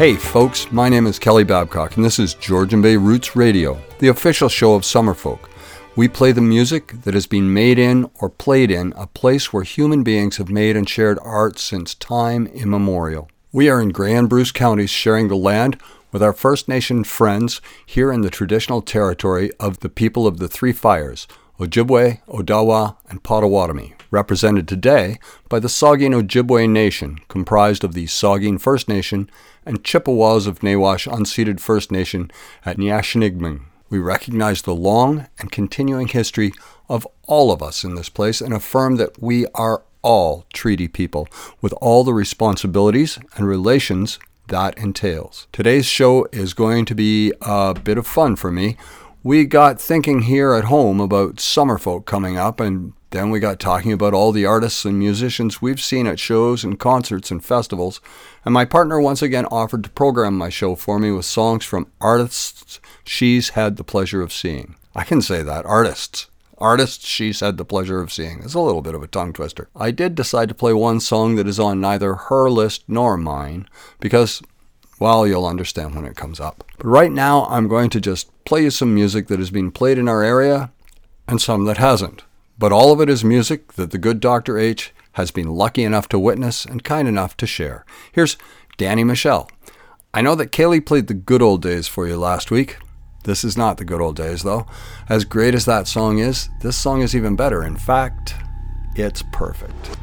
Hey folks, my name is Kelly Babcock and this is Georgian Bay Roots Radio, the official show of Summerfolk. We play the music that has been made in or played in a place where human beings have made and shared art since time immemorial. We are in Grand Bruce counties sharing the land with our First Nation friends here in the traditional territory of the people of the Three Fires, Ojibwe, Odawa, and Potawatomi, represented today by the Saugeen Ojibwe Nation, comprised of the Saugeen First Nation and Chippewas of Nawash Unceded First Nation at Neyaashiinigmiing. We recognize the long and continuing history of all of us in this place and affirm that we are all treaty people with all the responsibilities and relations that entails. Today's show is going to be a bit of fun for me. We got thinking here at home about Summerfolk coming up and then we got talking about all the artists and musicians we've seen at shows and concerts and festivals, and my partner once again offered to program my show for me with songs from artists she's had the pleasure of seeing. I can say that, artists. Artists she's had the pleasure of seeing. It's a little bit of a tongue twister. I did decide to play one song that is on neither her list nor mine because, well, you'll understand when it comes up. But right now, I'm going to just play you some music that has been played in our area and some that hasn't. But all of it is music that the good Dr. H has been lucky enough to witness and kind enough to share. Here's Danny Michel. I know that Kaylee played the good old days for you last week. This is not the good old days, though. As great as that song is, this song is even better. In fact, it's perfect.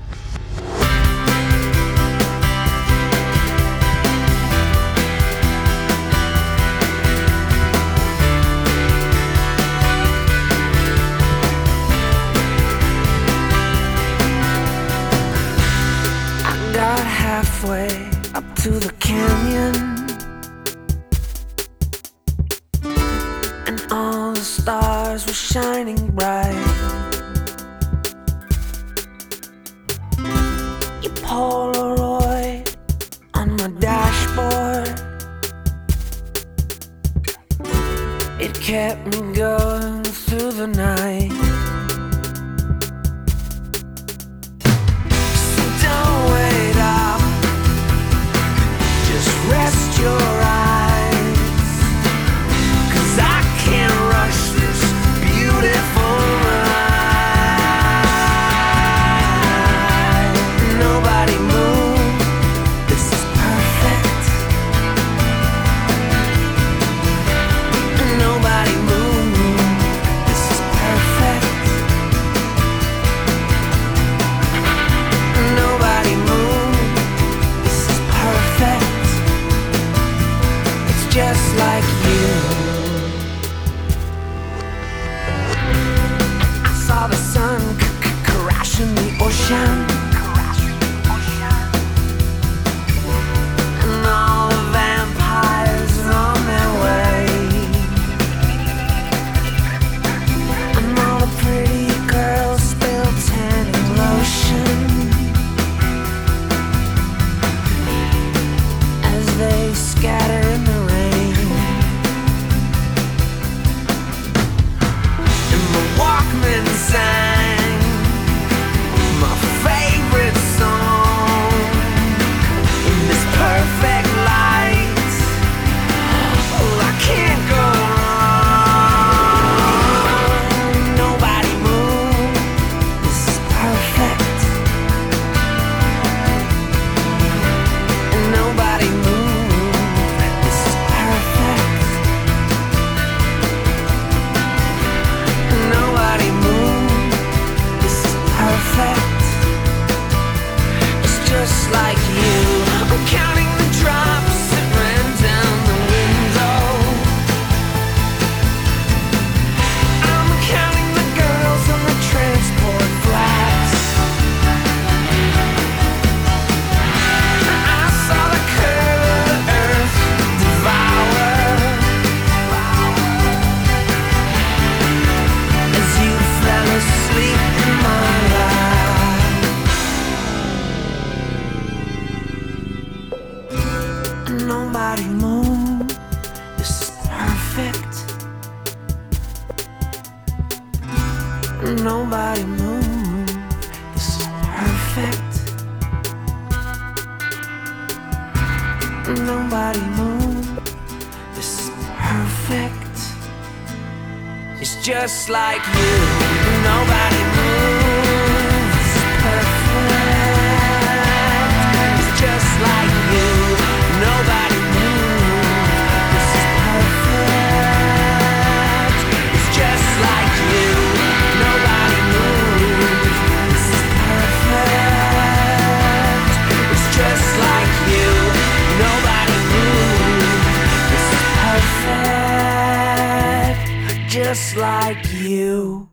Just like you.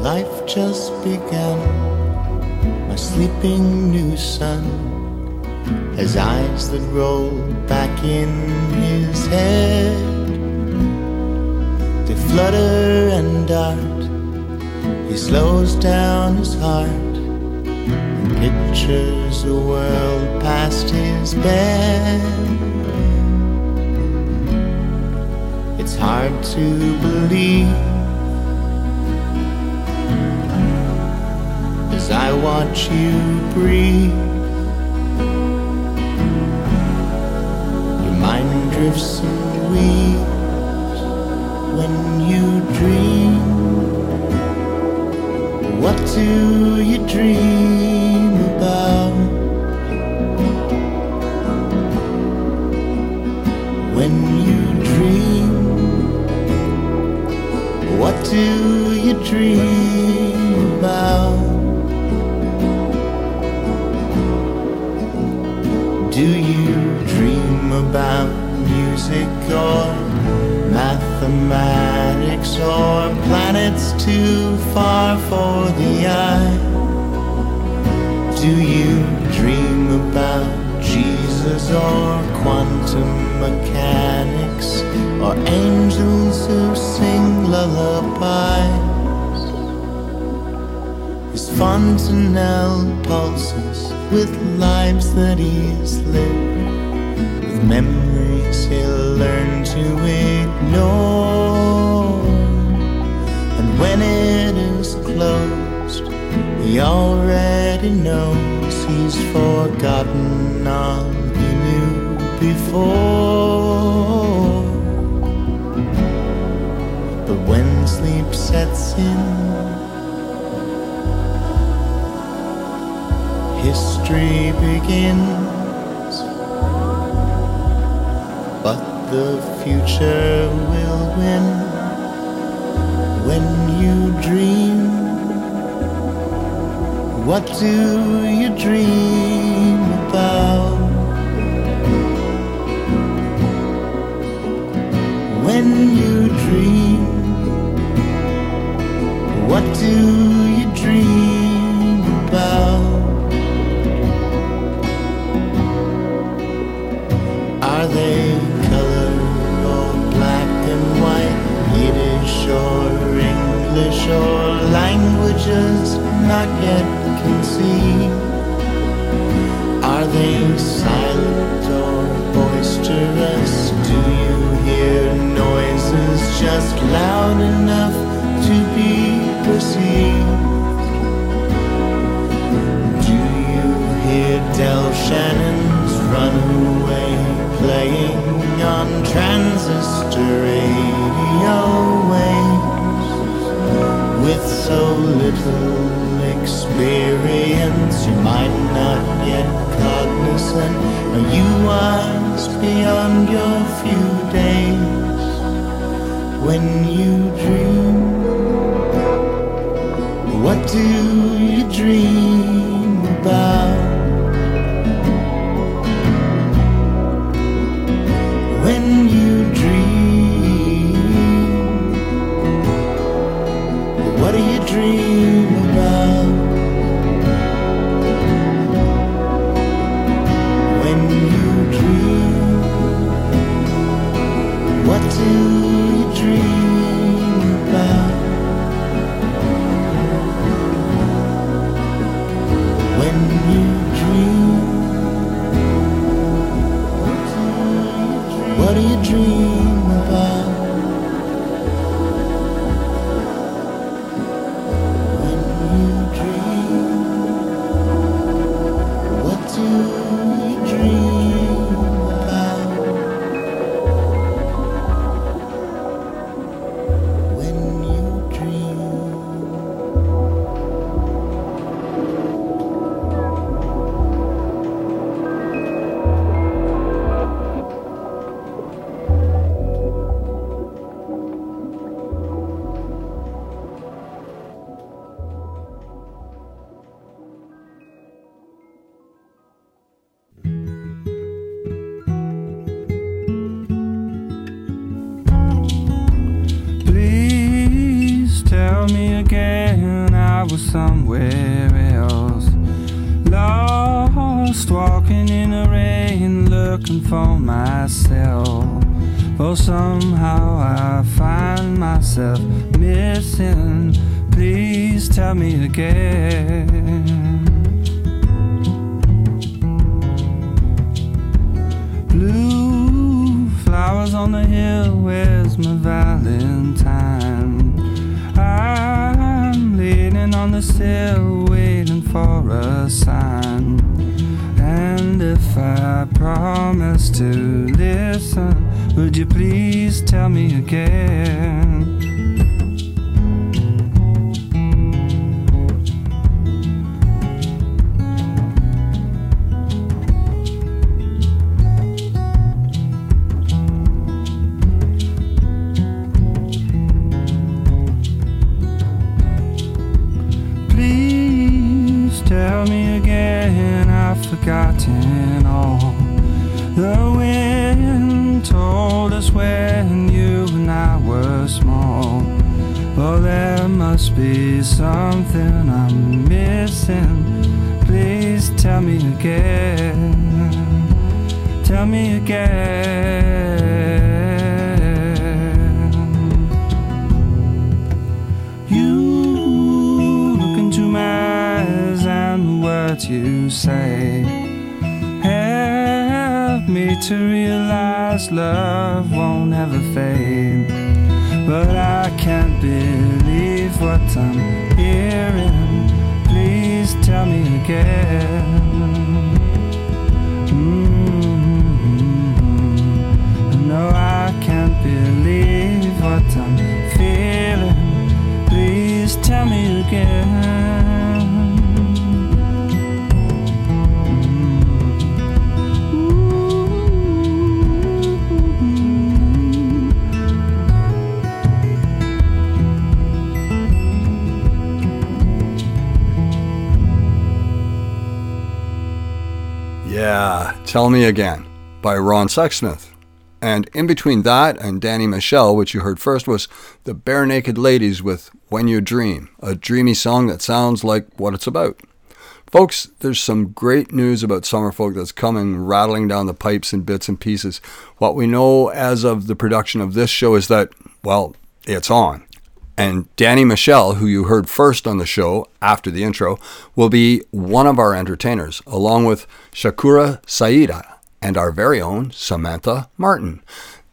Life just began. Eyes that roll back in his head. They flutter and dart. He slows down his heart and pictures a world past his bed. It's hard to believe as I watch you breathe. Drifts and when you dream. What do you dream about? When you dream, what do you dream or mathematics or planets too far for the eye? Do you dream about Jesus or quantum mechanics or angels who sing lullabies? His fontanelle pulses with lives that he's lived, memories he'll learn to ignore. And when it is closed, he already knows he's forgotten all he knew before. But when sleep sets in, history begins. The future will win when you dream. What do you dream about? When you dream, what do not yet conceived? Are they silent or boisterous? Do you hear noises just loud enough to be perceived? Do you hear Del Shannon's Runaway playing on transistor Lost, walking in the rain, looking for myself. Oh, somehow I find myself missing. Please tell me again. Blue flowers on the hill, where's my Valentine? I'm leaning on the sill, waiting for a sign. And if I promise to listen, would you please tell me again? I've forgotten all. The wind told us when you and I were small. Oh, there must be something I'm missing. Please tell me again. Tell me again. Words you say help me to realize love won't ever fade. But I can't believe what I'm hearing. Please tell me again. Tell Me Again by Ron Sexsmith. And in between that and Danny Michel, which you heard first, was the Barenaked Ladies with When You Dream, a dreamy song that sounds like what it's about. Folks, there's some great news about Summerfolk that's coming rattling down the pipes in bits and pieces. What we know as of the production of this show is that, well, it's on. And Danny Michel, who you heard first on the show after the intro, will be one of our entertainers, along with Shakura S'Aida and our very own Samantha Martin.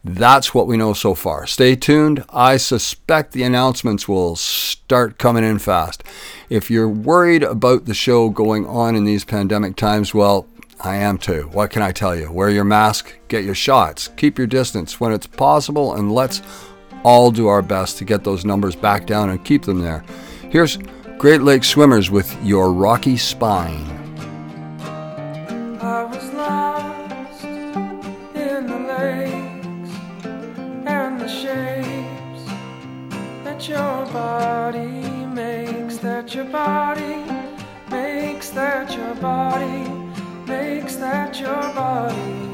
That's what we know so far. Stay tuned. I suspect the announcements will start coming in fast. If you're worried about the show going on in these pandemic times, well, I am too. What can I tell you? Wear your mask, get your shots, keep your distance when it's possible, and let's all do our best to get those numbers back down and keep them there. Here's Great Lakes Swimmers with Your Rocky Spine. I was lost in the lakes and the shapes that your body makes, that your body makes, that your body makes, that your body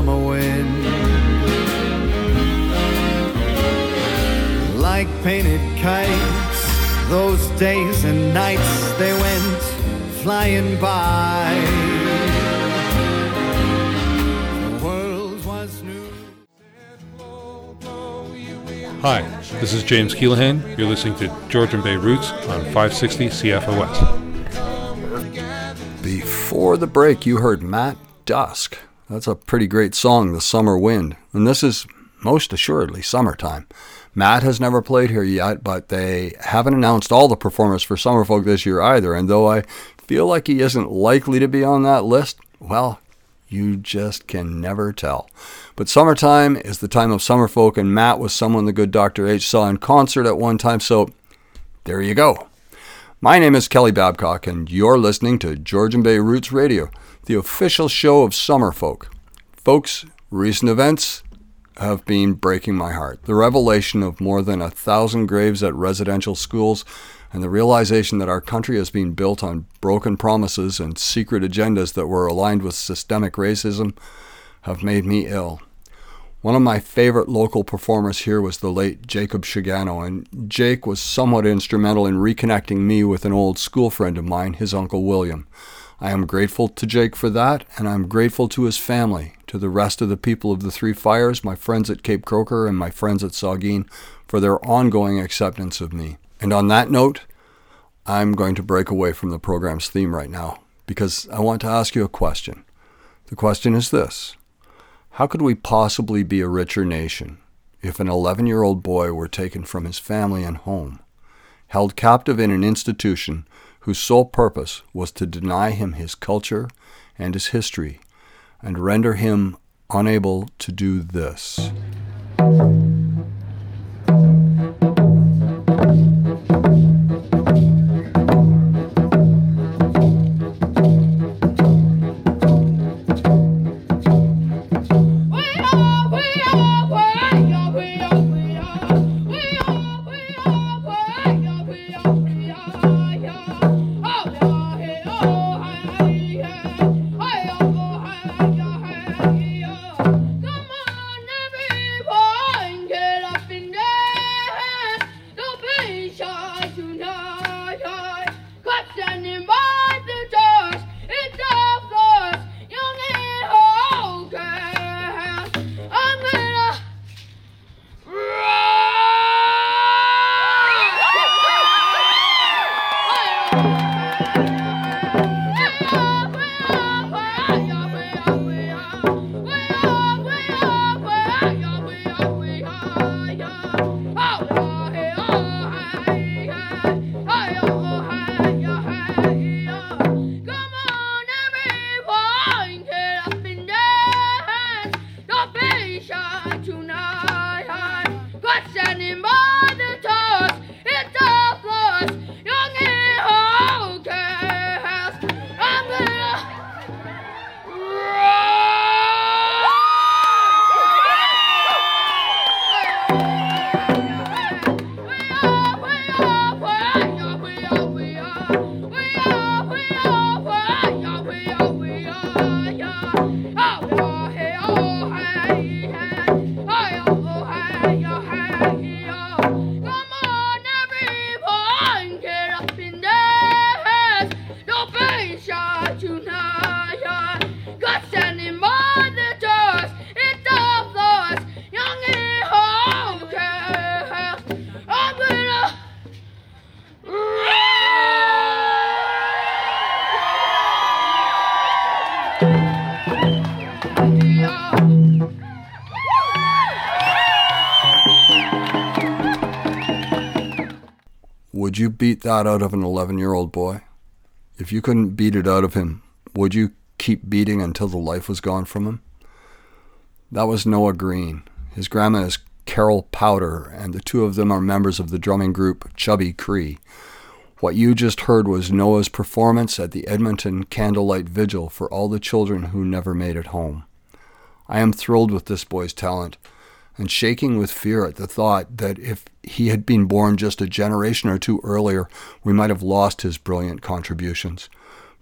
summer wind. Like painted kites, those days and nights they went flying by. The world was new. Hi, this is James Keelaghan. You're listening to Georgian Bay Roots on 560 CFOS. Before the break, you heard Matt Dusk. That's a pretty great song, The Summer Wind. And this is most assuredly summertime. Matt has never played here yet, but they haven't announced all the performers for Summerfolk this year either. And though I feel like he isn't likely to be on that list, well, you just can never tell. But summertime is the time of Summerfolk, and Matt was someone the good Dr. H saw in concert at one time, so there you go. My name is Kelly Babcock, and you're listening to Georgian Bay Roots Radio, the official show of Summerfolk. Folks, recent events have been breaking my heart. The revelation of more than a thousand graves at residential schools and the realization that our country has been built on broken promises and secret agendas that were aligned with systemic racism have made me ill. One of my favorite local performers here was the late Jacob Shigano, and Jake was somewhat instrumental in reconnecting me with an old school friend of mine, his Uncle William. I am grateful to Jake for that, and I'm grateful to his family, to the rest of the people of the Three Fires, my friends at Cape Croker, and my friends at Saugeen for their ongoing acceptance of me. And on that note, I'm going to break away from the program's theme right now because I want to ask you a question. The question is this How could we possibly be a richer nation if an 11 year old boy were taken from his family and home, held captive in an institution whose sole purpose was to deny him his culture and his history and render him unable to do this? That out of an 11 year old boy? If you couldn't beat it out of him, would you keep beating until the life was gone from him? That was Noah Green. His grandma is Carol Powder, and the two of them are members of the drumming group Chubby Cree. What you just heard was Noah's performance at the Edmonton Candlelight Vigil for all the children who never made it home. I am thrilled with this boy's talent and shaking with fear at the thought that if he had been born just a generation or two earlier, we might have lost his brilliant contributions,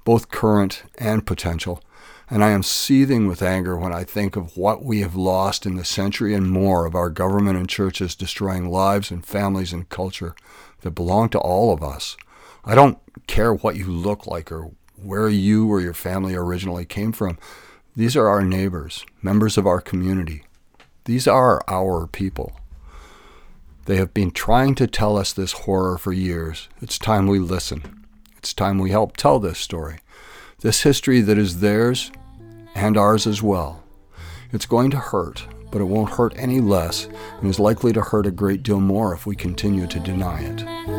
both current and potential. And I am seething with anger when I think of what we have lost in the century and more of our government and churches destroying lives and families and culture that belong to all of us. I don't care what you look like or where you or your family originally came from. These are our neighbors, members of our community. These are our people. They have been trying to tell us this horror for years. It's time we listen. It's time we help tell this story. This history that is theirs and ours as well. It's going to hurt, but it won't hurt any less and is likely to hurt a great deal more if we continue to deny it.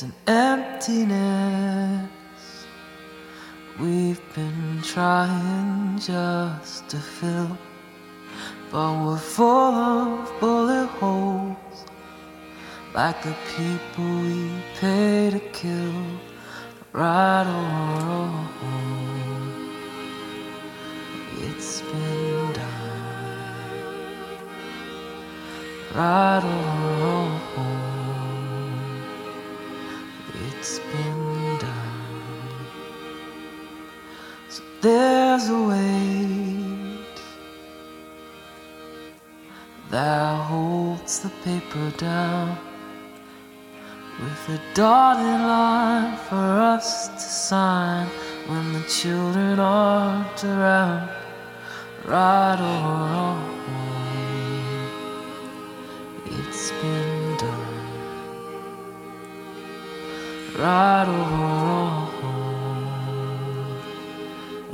There's an emptiness we've been trying just to fill, but we're full of bullet holes like the people we pay to kill. Right or wrong, it's been done. Right or wrong, it's been done. So there's a weight that holds the paper down with a dotted line for us to sign when the children aren't around. Right or wrong, it's been Right or wrong,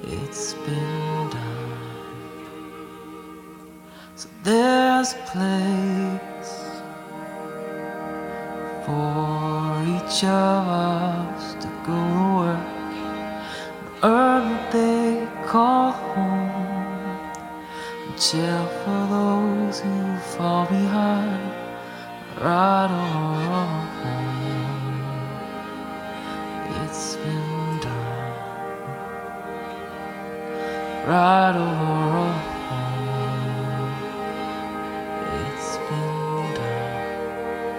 it's been done. So there's a place for each of us to go to work earn what they call home. And jail for those who fall behind. Right or wrong, it's been done. Right or wrong, it's been done.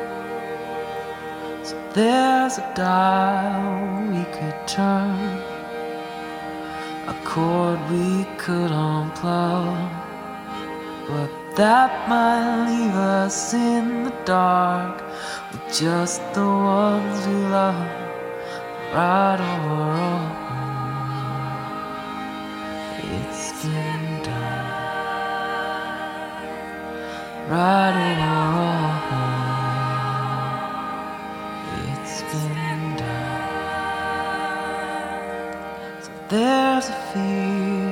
So there's a dial we could turn, a chord we could unplug, but that might leave us in the dark with just the ones we love. Right over all. it's been done. Right over all. it's been done. So there's a fear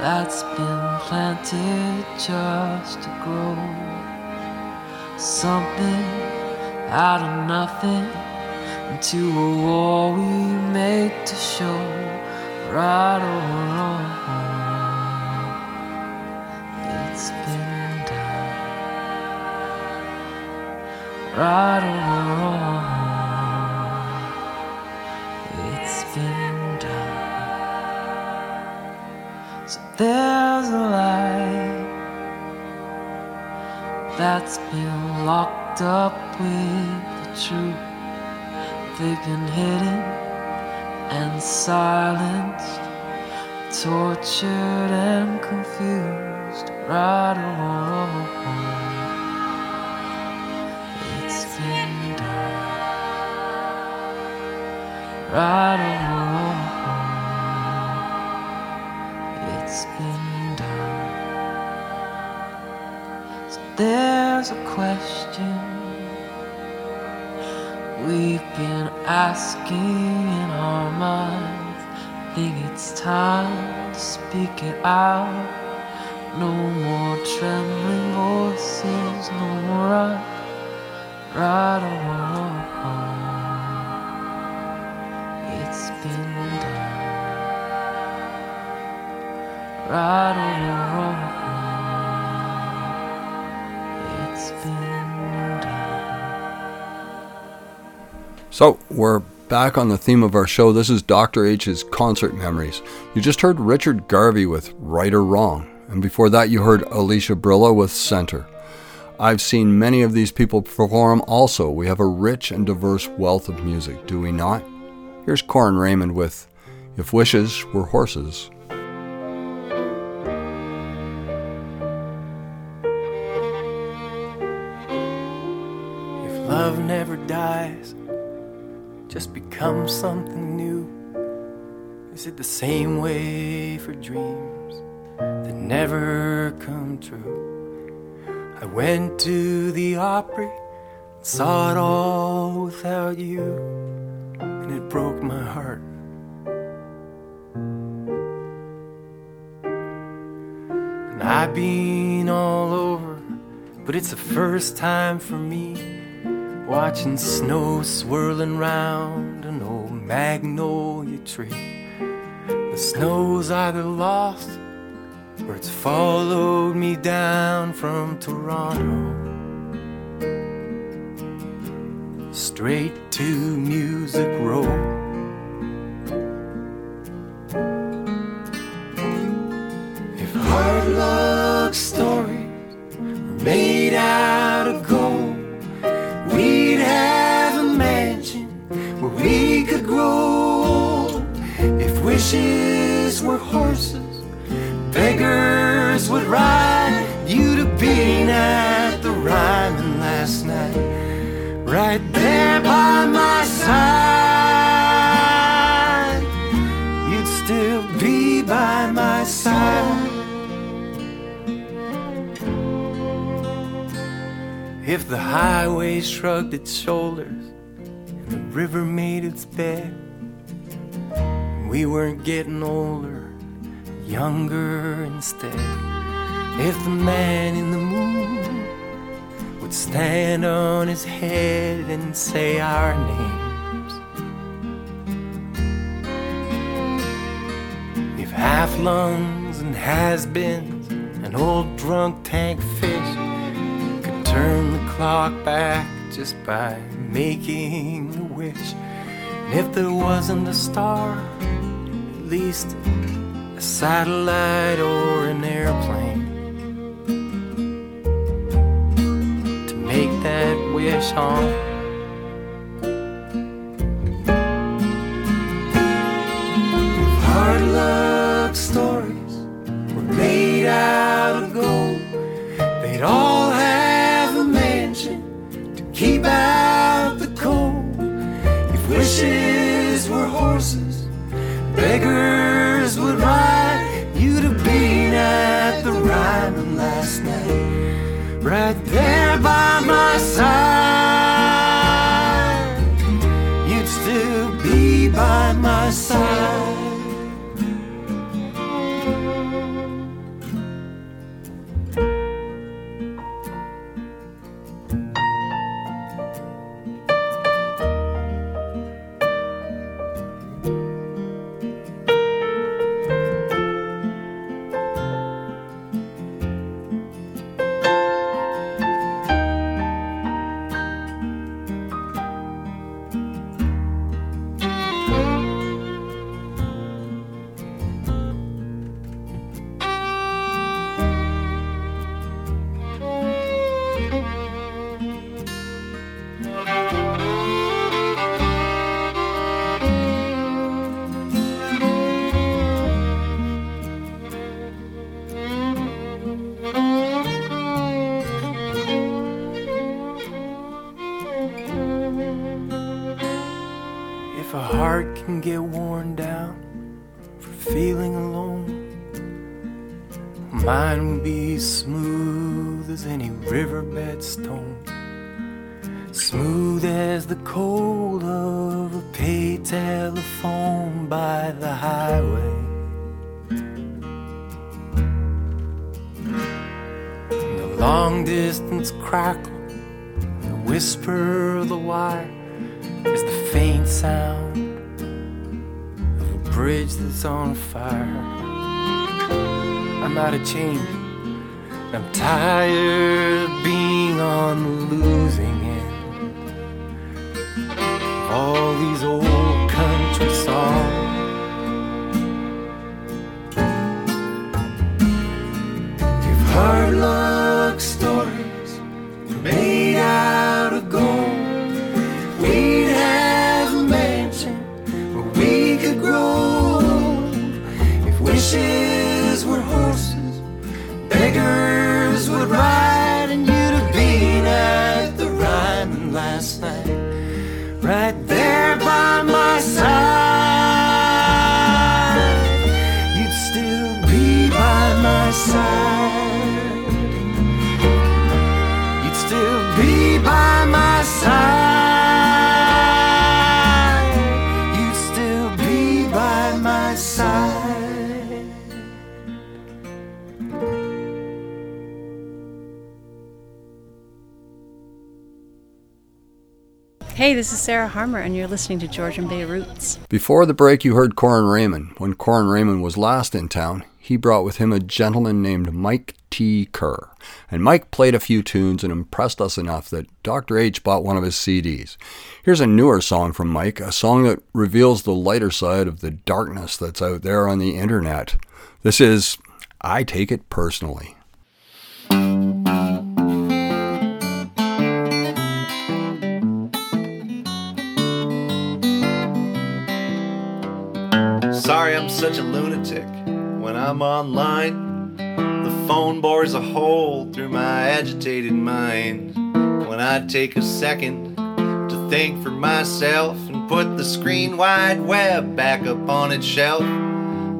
that's been planted just to grow. Something out of nothing into a war we made to show. Right or wrong, it's been done. Right or wrong, it's been done. So there's a light that's been locked up with the truth. They've been hidden and silenced, tortured and confused. Right or wrong, it's been done. Right asking in our minds. Think it's time to speak it out. No more trembling voices, no more right, right or wrong. It's been done. Right or wrong. It's been So, we're back on the theme of our show. This is Dr. H's concert memories. You just heard Richard Garvey with Right or Wrong, and before that, you heard Alicia Brillo with Center. I've seen many of these people perform also. We have a rich and diverse wealth of music, do we not? Here's Corin Raymond with If Wishes Were Horses. Just become something new? Is it the same way for dreams that never come true? I went to the Opry, and saw it all without you, and it broke my heart. And I've been all over, but it's the first time for me watching snow swirling round an old magnolia tree. The snow's either lost or it's followed me down from Toronto straight to Music Row. If hard luck stories made out of gold, If wishes were horses, beggars would ride. You'd have been at the Ryman last night, right there by my side. You'd still be by my side. If the highway shrugged its shoulders river made its bed, we weren't getting older, younger instead. If the man in the moon would stand on his head and say our names. If half lungs and has beens and old drunk tank fish could turn the clock back just by making wish. And if there wasn't a star, at least a satellite or an airplane to make that wish on. Hard luck stories were made out of gold, they'd all have a mansion to keep out wishes were horses, beggars would ride. You'd have been at the Ryman last night, right there by my side. Get worn out of change. I'm tired of being on the losing Hey, this is Sarah Harmer, and you're listening to Georgian Bay Roots. Before the break, you heard Corin Raymond. When Corin Raymond was last in town, he brought with him a gentleman named Mike T. Kerr. And Mike played a few tunes and impressed us enough that Dr. H bought one of his CDs. Here's a newer song from Mike, a song that reveals the lighter side of the darkness that's out there on the internet. This is I Take It Personally. Sorry, I'm such a lunatic. When I'm online, the phone bores a hole through my agitated mind. When I take a second to think for myself and put the screen wide web back up on its shelf,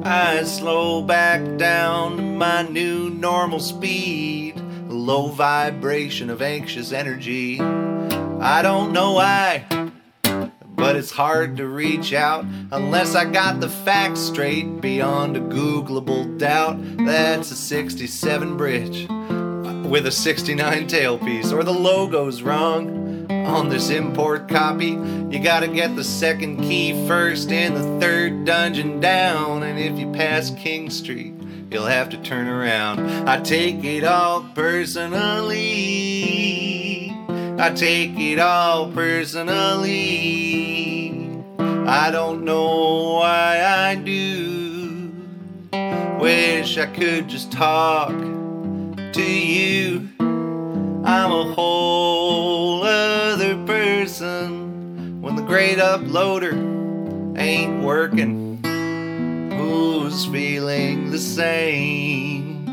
I slow back down to my new normal speed, a low vibration of anxious energy. I don't know why but it's hard to reach out unless I got the facts straight beyond a Googleable doubt. That's a 67 bridge with a 69 tailpiece, or the logo's wrong on this import copy. You gotta get the second key first and the third dungeon down, and if you pass King Street, you'll have to turn around. I take it all personally. I take it all personally. I don't know why I do. Wish I could just talk to you. I'm a whole other person when the great uploader ain't working. Who's feeling the same?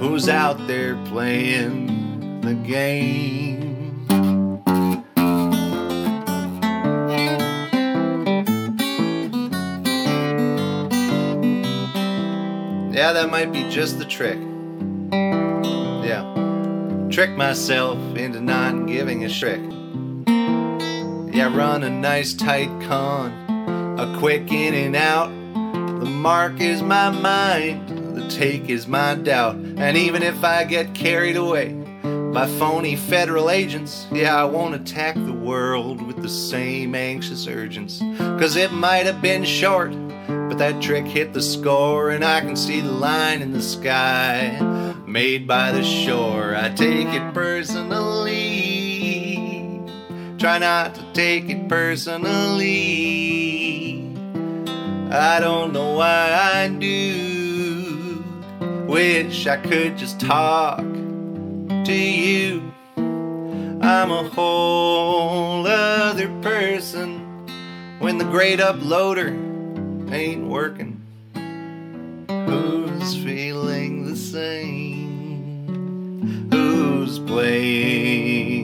Who's out there playing the game? Yeah, that might be just the trick. Yeah. Trick myself into not giving a shriek. Yeah, run a nice tight con, a quick in and out. The mark is my mind, the take is my doubt. And even if I get carried away by phony federal agents, yeah, I won't attack the world with the same anxious urgence. Cause it might have been short, but that trick hit the score, and I can see the line in the sky made by the shore. I take it personally. Try not to take it personally. I don't know why I do. Wish I could just talk to you. I'm a whole other person when the great uploader ain't working. Who's feeling the same? Who's playing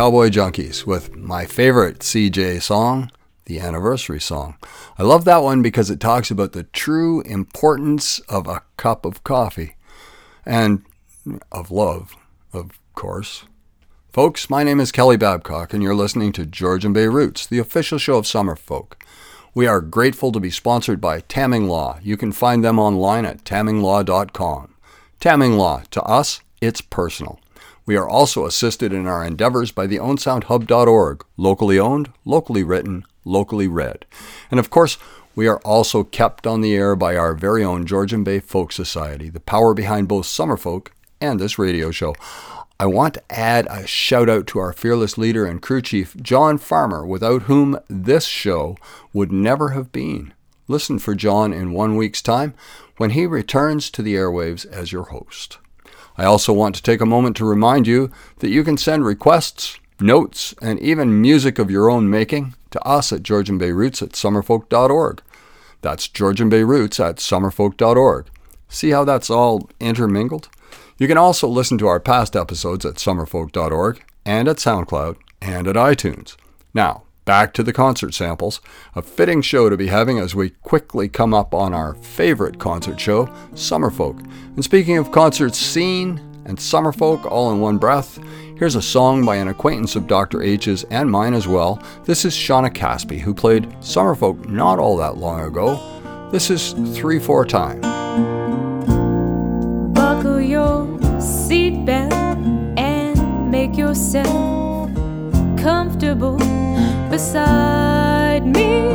Cowboy Junkies with my favorite CJ song, the anniversary song. I love that one because it talks about the true importance of a cup of coffee and of love, of course. Folks, my name is Kelly Babcock, and you're listening to Georgian Bay Roots, the official show of Summerfolk. We are grateful to be sponsored by Tamming Law. You can find them online at tamminglaw.com. Tamming Law, to us, it's personal. We are also assisted in our endeavors by the owensoundhub.org, locally owned, locally written, locally read. And of course, we are also kept on the air by our very own Georgian Bay Folk Society, the power behind both Summerfolk and this radio show. I want to add a shout out to our fearless leader and crew chief, John Farmer, without whom this show would never have been. Listen for John in one week's time when he returns to the airwaves as your host. I also want to take a moment to remind you that you can send requests, notes, and even music of your own making to us at Georgian Bay Roots at summerfolk.org. That's Georgian Bay Roots at summerfolk.org. See how that's all intermingled? You can also listen to our past episodes at summerfolk.org and at SoundCloud and at iTunes. Now, back to the concert samples, a fitting show to be having as we quickly come up on our favorite concert show, Summerfolk. And speaking of concerts seen and Summerfolk all in one breath, here's a song by an acquaintance of Dr. H's and mine as well. This is Shauna Caspi, who played Summerfolk not all that long ago. This is 3 4 Time. Buckle your seatbelt and make yourself comfortable beside me.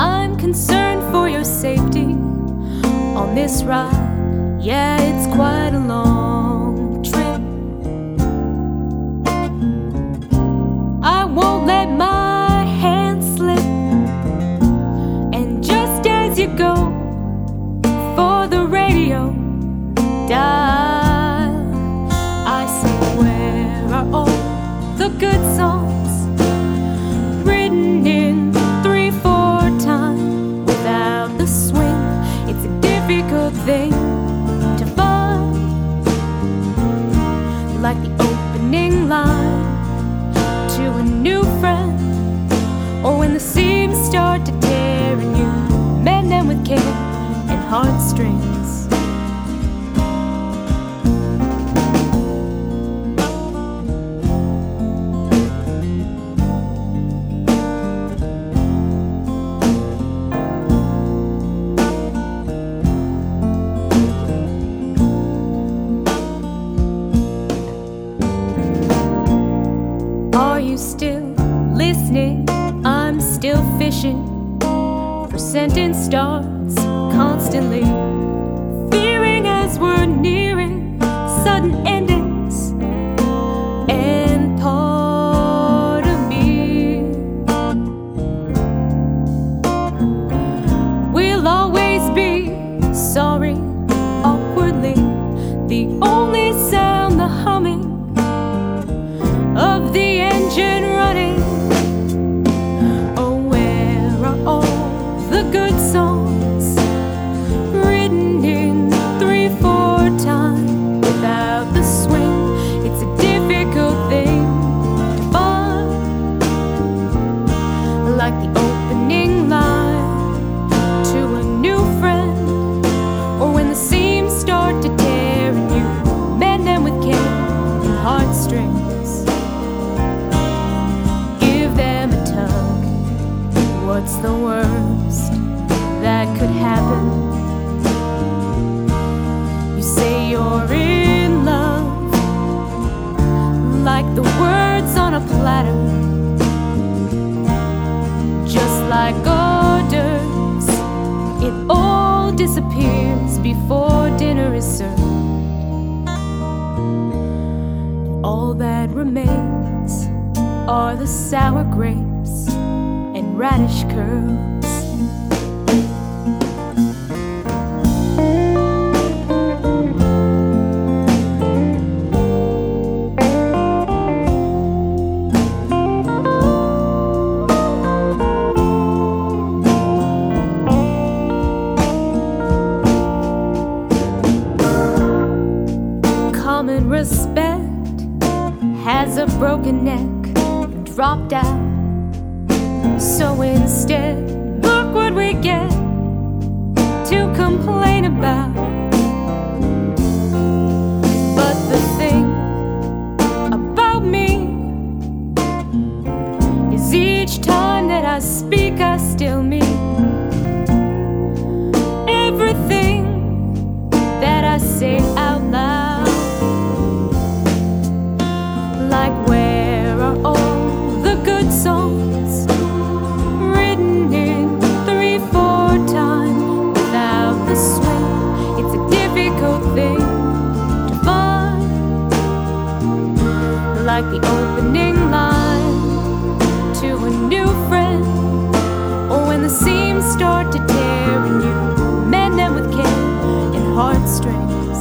I'm concerned for your safety on this ride. Yeah, it's quite a long Like the opening line to a new friend, or when the seams start to tear and you mend them with care and heartstrings.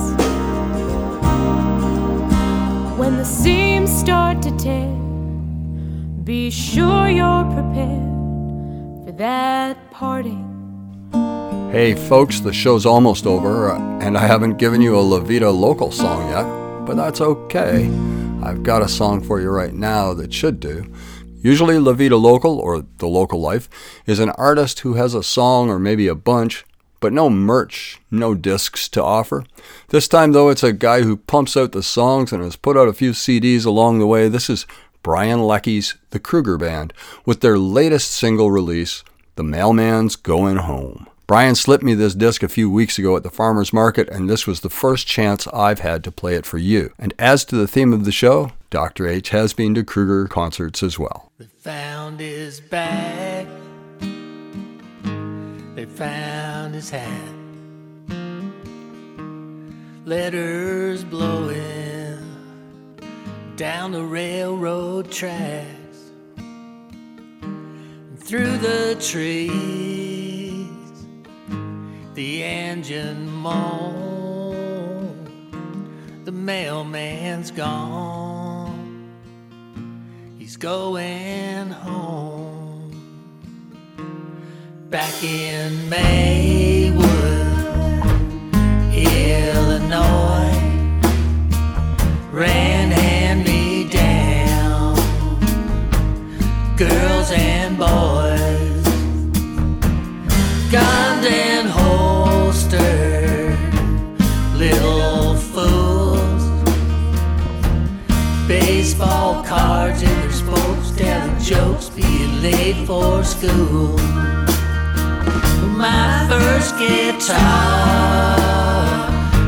When the seams start to tear, be sure you're prepared for that parting. Hey, folks, the show's almost over, uh, and I haven't given you a La Vida local song yet, but that's okay. I've got a song for you right now that should do. Usually, La Vida Local, or The Local Life, is an artist who has a song or maybe a bunch, but no merch, no discs to offer. This time, though, it's a guy who pumps out the songs and has put out a few CDs along the way. This is Brian Lecky's The Kruger Band with their latest single release, The Mailman's Going Home. Brian slipped me this disc a few weeks ago at the farmer's market, and this was the first chance I've had to play it for you. And as to the theme of the show, Dr. H has been to Kruger concerts as well. found his bag. They found his hat. Letters blowing down the railroad tracks. Through the trees, the engine moaned. The mailman's gone. He's going home. Back in Maywood, Illinois, ran hand me down. Girls and boys, late for school. My first guitar,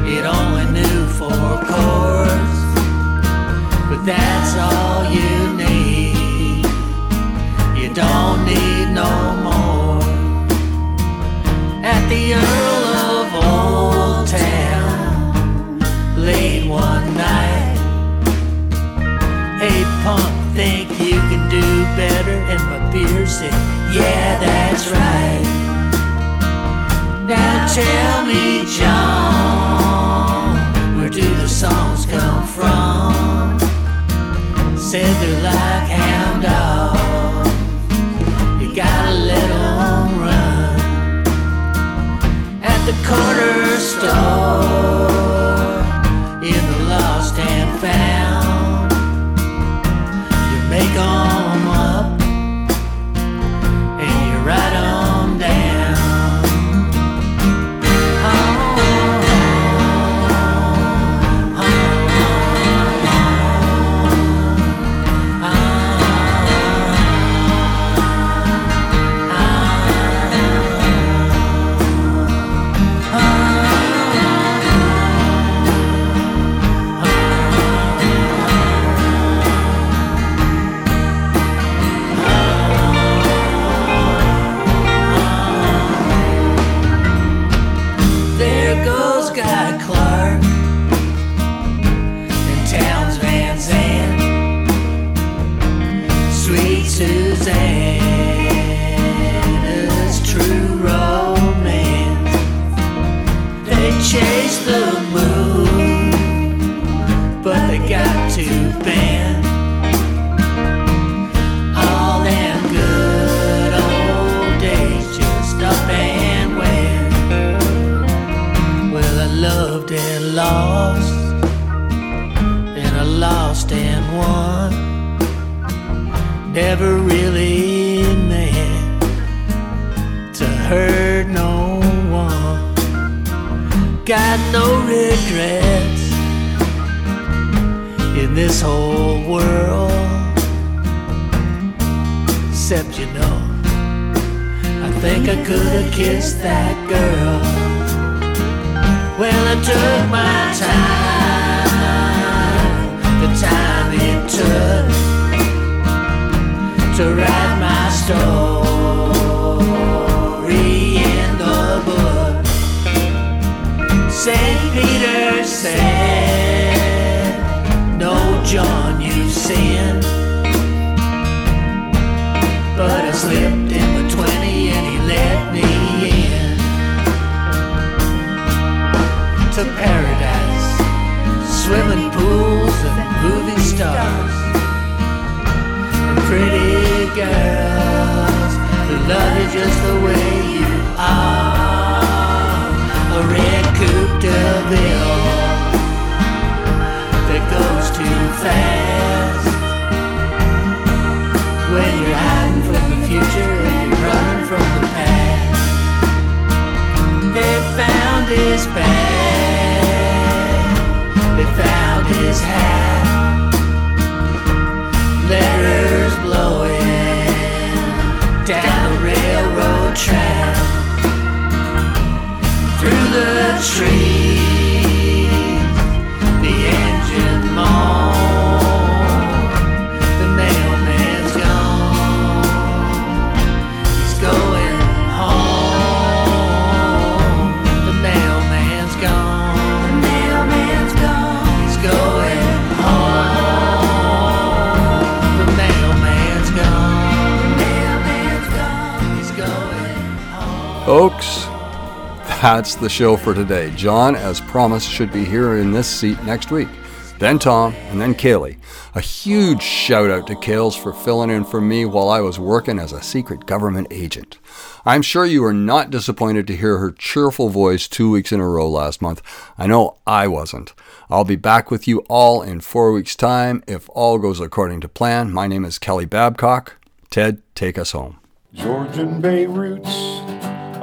it only knew four chords, but that's all you need. You don't need no more. At the Earl of Old Town, late one night. Hey punk, think you can do better? Yeah, that's right. Now tell me, John, where do the songs come from? Said they're like hound dogs. You gotta let run. At the corner store, you're hiding from the future and you're running from the past. They found his bag, they found his hat, letters blowing down the railroad track through the trees. That's the show for today. John, as promised, should be here in this seat next week. Then Tom, and then Kaylee. A huge shout out to Kales for filling in for me while I was working as a secret government agent. I'm sure you were not disappointed to hear her cheerful voice two weeks in a row last month. I know I wasn't. I'll be back with you all in four weeks' time if all goes according to plan. My name is Kelly Babcock. Ted, take us home. Georgian Bay Roots